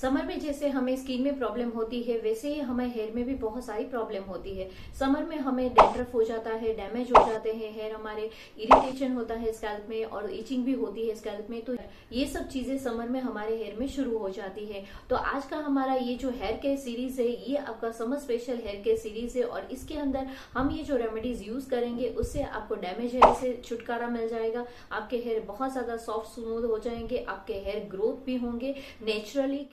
Summer में जैसे हमें स्किन में प्रॉब्लम होती है, वैसे ही हमें हेयर में भी बहुत सारी प्रॉब्लम होती है। समर में हमें डेंड्रफ हो जाता है डैमेज हो जाते हैं हेयर हमारे इरिटेशन होता है स्कैल्प में और इचिंग भी होती है स्कैल्प में। तो ये सब चीज़ें समर में हमारे हेयर में शुरू हो जाती है। तो आज का हमारा ये जो हेयर केयर सीरीज़ है, ये आपका summer special hair care series है और इसके अंदर हम ये जो रेमेडीज यूज़ करेंगे, उससे आपको डैमेज हेयर से छुटकारा मिल जाएगा। आपके हेयर बहुत ज़्यादा सॉफ्ट स्मूथ हो जाएँगे, आपके हेयर ग्रोथ भी होंगे नेचुरली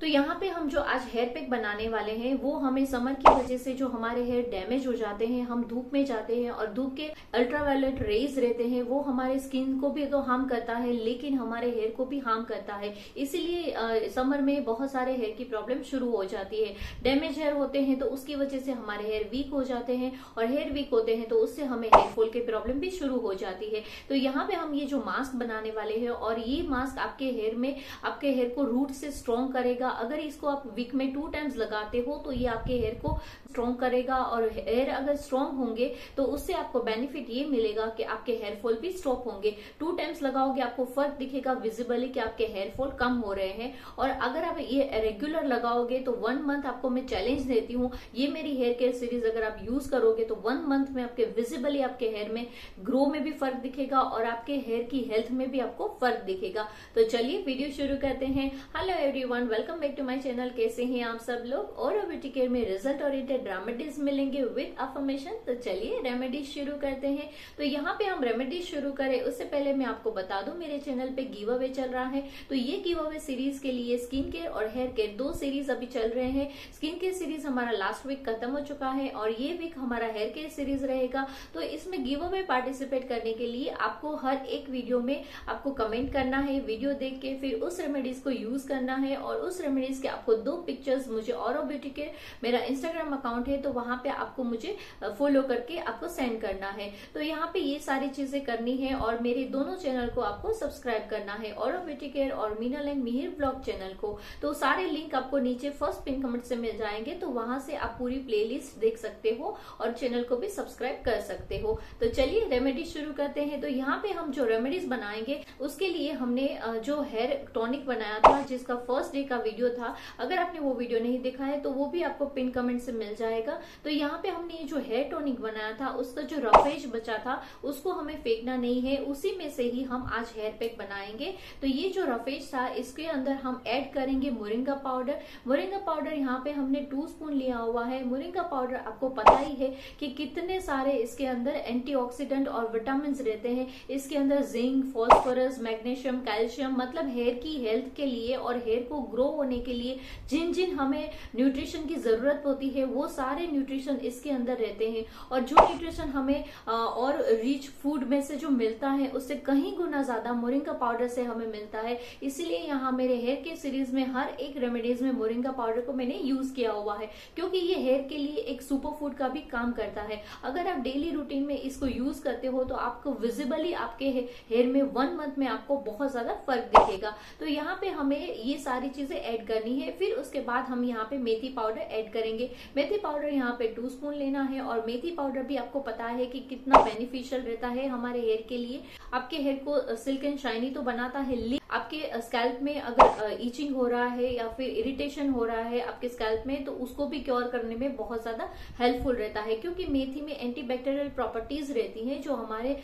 तो यहाँ पे हम जो आज हेयर पैक बनाने वाले हैं, वो हमें समर की वजह से जो हमारे हेयर डैमेज हो जाते हैं, हम धूप में जाते हैं और धूप के अल्ट्रावायलेट रेज रहते हैं, वो हमारे स्किन को भी तो हार्म करता है, लेकिन हमारे हेयर को भी हार्म करता है। इसीलिए समर में बहुत सारे हेयर की प्रॉब्लम शुरू हो जाती है। डैमेज हेयर होते हैं तो उसकी वजह से हमारे हेयर वीक हो जाते हैं और हेयर वीक होते हैं तो उससे हमें हेयर फॉल की प्रॉब्लम भी शुरू हो जाती है। तो यहाँ पे हम ये जो मास्क बनाने वाले हैं और ये मास्क आपके हेयर में, आपके हेयर को रूट से स्ट्रॉन्ग करेगा करेगा। अगर इसको आप वीक में टू टाइम्स लगाते हो तो ये आपके हेयर को स्ट्रॉन्ग करेगा और हेयर अगर स्ट्रॉन्ग होंगे तो उससे आपको बेनिफिट ये मिलेगा कि आपके हेयर फॉल भी स्टॉप होंगे। टू टाइम्स लगाओगे, आपको फ़र्क दिखेगा विजिबली कि आपके हेयर फॉल कम हो रहे हैं। और अगर आप ये रेगुलर लगाओगे तो वन मंथ आपको मैं चैलेंज देती हूँ। ये मेरी हेयर केयर सीरीज़ अगर आप यूज़ करोगे तो वन मंथ में आपके विजिबली आपके हेयर में ग्रो में भी फ़र्क दिखेगा और आपके हेयर की हेल्थ में भी आपको फ़र्क दिखेगा। तो चलिए वीडियो शुरू करते हैं। Hello everyone welcome welcome back to my channel. कैसे हैं आप सब लोग? और ब्यूटी केयर में रिज़ल्ट ओरिएंटेड रेमेडीज मिलेंगे विद अफर्मेशन तो चलिए रेमेडीज शुरू करते हैं। तो यहाँ पे हम रेमेडीज शुरू करें। उससे पहले मैं आपको बता दूँ, मेरे चैनल पे गिव अवे चल रहा है। तो ये गिव अवे सीरीज़ के लिए स्किन केयर और हेयर केयर दो सीरीज़ अभी चल रहे हैं। स्किन केयर सीरीज़ हमारा लास्ट वीक खत्म हो चुका है और ये वीक हमारा हेयर केयर सीरीज़ रहेगा। तो इसमें गिव अवे पार्टिसिपेट करने के लिए आपको हर एक वीडियो में आपको कमेंट करना है वीडियो देख के फिर उस रेमेडीज को यूज़ करना है और उस रेमेडीज के आपको दो पिक्चर्स मुझे और ब्यूटी के मेरा इंस्टाग्राम अकाउंट है तो वहाँ पे आपको मुझे फॉलो करके आपको सेंड करना है। तो यहाँ पे ये सारी चीज़ें करनी है और मेरे दोनों चैनल को आपको सब्सक्राइब करना है, और ब्यूटी केयर और Meenal and Mihir blog channel को। तो सारे लिंक आपको नीचे फ़र्स्ट पिन कमेंट से मिल जाएँगे तो वहाँ से आप पूरी प्ले देख सकते हो और चैनल को भी सब्सक्राइब कर सकते हो। तो चलिए रेमेडी शुरू करते हैं। तो यहाँ पे हम जो रेमेडीज बनाएँगे, उसके लिए हमने जो हेयर टॉनिक बनाया था, जिसका फ़र्स्ट डे का वीडियो वीडियो था, अगर आपने वो वीडियो नहीं देखा है तो वो भी आपको पिन कमेंट से मिल जाएगा। तो यहाँ पे हमने ये जो हेयर टोनिक बनाया था उसका जो रफेज बचा था, उसको हमें फेंकना नहीं है, उसी में से ही हम आज हेयर पैक बनाएँगे। तो ये जो रफेज था, इसके अंदर हम ऐड करेंगे मोरिंगा पाउडर मोरिंगा पाउडर यहाँ पे हमने टू स्पून लिया हुआ है। मोरिंगा पाउडर आपको पता ही है कि कितने सारे इसके अंदर एंटीऑक्सीडेंट और विटामिन रहते हैं। इसके अंदर जिंक फॉस्फोरस मैग्नीशियम कैल्शियम मतलब हेयर की हेल्थ के लिए और हेयर को ग्रो होने करने के लिए जिन जिन हमें न्यूट्रिशन की ज़रूरत होती है, वो सारे न्यूट्रिशन इसके अंदर रहते हैं। और जो न्यूट्रिशन हमें और रिच फ़ूड में से जो मिलता है, उससे कहीं गुना ज़्यादा मोरिंगा पाउडर से हमें मिलता है। इसीलिए यहाँ मेरे हेयर के सीरीज़ में हर एक रेमेडीज में मोरिंगा पाउडर को मैंने यूज़ किया हुआ है, क्योंकि ये हेयर के लिए एक सुपर फ़ूड का भी काम करता है। अगर आप डेली रूटीन में इसको यूज़ करते हो तो आपको विजिबली आपके हेयर में वन मंथ में आपको बहुत ज़्यादा फ़र्क दिखेगा। तो यहाँ पे हमें ये सारी चीज़ें ऐड करनी है। फिर उसके बाद हम यहाँ पे मेथी पाउडर ऐड करेंगे। मेथी पाउडर यहाँ पे टू स्पून लेना है और मेथी पाउडर भी आपको पता है कि कितना बेनिफिशियल रहता है हमारे हेयर के लिए। आपके हेयर को सिल्क एंड शाइनी तो बनाता है, लेकिन आपके स्कैल्प में अगर ईचिंग हो रहा है या फिर इरिटेशन हो रहा है आपके स्कैल्प में तो उसको भी क्योर करने में बहुत ज़्यादा हेल्पफुल रहता है। क्योंकि मेथी में एंटीबैक्टीरियल प्रॉपर्टीज़ रहती हैं जो हमारे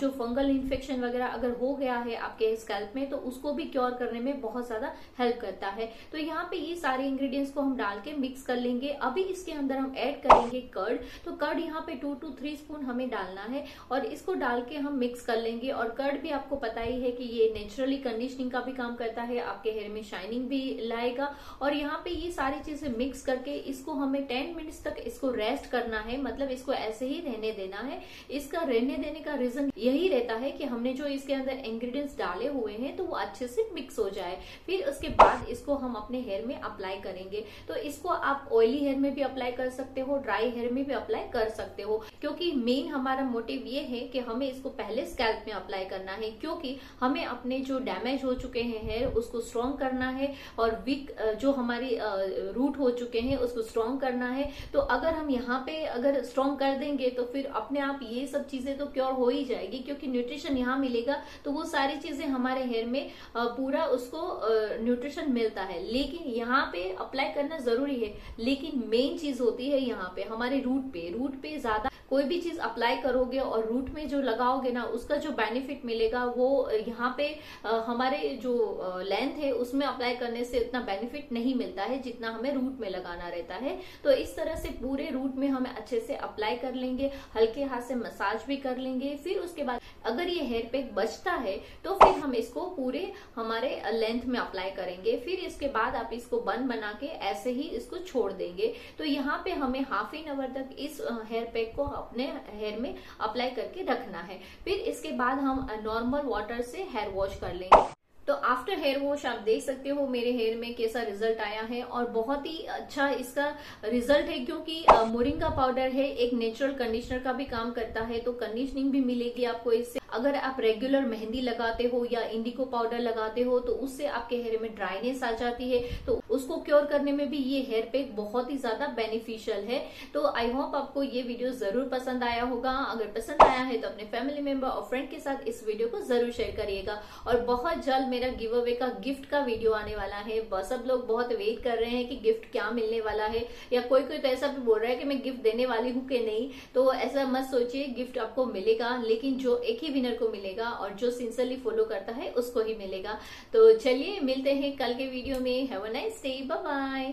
जो फंगल इन्फेक्शन वगैरह अगर हो गया है आपके स्कैल्प में तो उसको भी क्योर करने में बहुत ज़्यादा हेल्प करता है। तो यहाँ पे ये सारे इंग्रेडिएंट्स को हम डाल के मिक्स कर लेंगे। अभी इसके अंदर हम ऐड करेंगे कर्ड तो कर्ड यहाँ पे टू टू थ्री स्पून हमें डालना है और इसको डाल के हम मिक्स कर लेंगे। और कर्ड भी आपको पता ही है कि ये नेचुरली कंडीशनिंग का भी काम करता है। आपके हेयर में शाइनिंग भी लाएगा। और यहाँ पे ये सारी चीज़ें मिक्स करके इसको हमें टेन मिनट्स तक इसको रेस्ट करना है। मतलब इसको ऐसे ही रहने देना है। इसका रहने देने का रीजन यही रहता है कि हमने जो इसके अंदर इंग्रेडिएंट्स डाले हुए हैं तो वो अच्छे से मिक्स हो जाए। फिर उसके बाद इसको हम अपने हेयर में अप्लाई करेंगे। तो इसको आप ऑयली हेयर में भी अप्लाई कर सकते हो ड्राई हेयर में भी अप्लाई कर सकते हो। क्योंकि मेन हमारा मोटिव ये है कि हमें इसको पहले स्कैल्प में अप्लाई करना है, क्योंकि हमें अपने जो डैमेज हो चुके हैं हेयर उसको स्ट्रॉन्ग करना है और वीक जो हमारी रूट हो चुके हैं, उसको स्ट्रॉन्ग करना है। तो अगर हम यहाँ पे अगर स्ट्रॉन्ग कर देंगे तो फिर अपने आप ये सब चीज़ें तो क्योर हो ही जाएगी, क्योंकि न्यूट्रिशन यहाँ मिलेगा तो वो सारी चीज़ें हमारे हेयर में पूरा उसको न्यूट्रिशन मिलता है। लेकिन यहाँ पे अप्लाई करना ज़रूरी है। लेकिन मेन चीज़ होती है यहाँ पे, हमारे रूट पे। रूट पे ज़्यादा कोई भी चीज़ अप्लाई करोगे और रूट में जो लगाओगे ना, उसका जो बेनिफिट मिलेगा, वो यहाँ पे हमारे जो लेंथ है, उसमें अप्लाई करने से इतना बेनिफिट नहीं मिलता है जितना हमें रूट में लगाना रहता है। तो इस तरह से पूरे रूट में हमें अच्छे से अप्लाई कर लेंगे, हल्के हाथ से मसाज भी कर लेंगे, फिर उसके बाद अगर ये हेयर पैक बचता है तो फिर हम इसको पूरे हमारे लेंथ में अप्लाई करेंगे। फिर इसके बाद आप इसको बन बना के ऐसे ही इसको छोड़ देंगे। तो यहाँ पे हमें हाफ़ एन आवर तक इस हेयर पैक को अपने हेयर में अप्लाई करके रखना है। फिर इसके बाद हम नॉर्मल वाटर से हेयर वॉश कर लेंगे। तो आफ्टर हेयर वॉश आप देख सकते हो, मेरे हेयर में कैसा रिज़ल्ट आया है और बहुत ही अच्छा इसका रिज़ल्ट है क्योंकि मोरिंगा पाउडर है, एक नेचुरल कंडीशनर का भी काम करता है तो कंडीशनिंग भी मिलेगी आपको इससे। अगर आप रेगुलर मेहंदी लगाते हो या इंडिको पाउडर लगाते हो तो उससे आपके हेयर में ड्राइनेस आ जाती है तो उसको क्योर करने में भी ये हेयर पैक बहुत ही ज़्यादा बेनिफिशियल है। तो आई होप आपको ये वीडियो ज़रूर पसंद आया होगा। अगर पसंद आया है तो अपने फैमिली मेंबर और फ्रेंड के साथ इस वीडियो को ज़रूर शेयर करिएगा। और बहुत जल्द मेरा गिव अवे का गिफ्ट का वीडियो आने वाला है। सब लोग बहुत वेट कर रहे हैं कि गिफ्ट क्या मिलने वाला है। या कोई कोई तो ऐसा भी बोल रहा है कि मैं गिफ्ट देने वाली हूँ कि नहीं। तो ऐसा मत सोचिए गिफ्ट आपको मिलेगा। लेकिन जो एक ही विनर को मिलेगा और जो सिंसरली फॉलो करता है, उसको ही मिलेगा। तो चलिए, मिलते हैं कल के वीडियो में। Have a nice day bye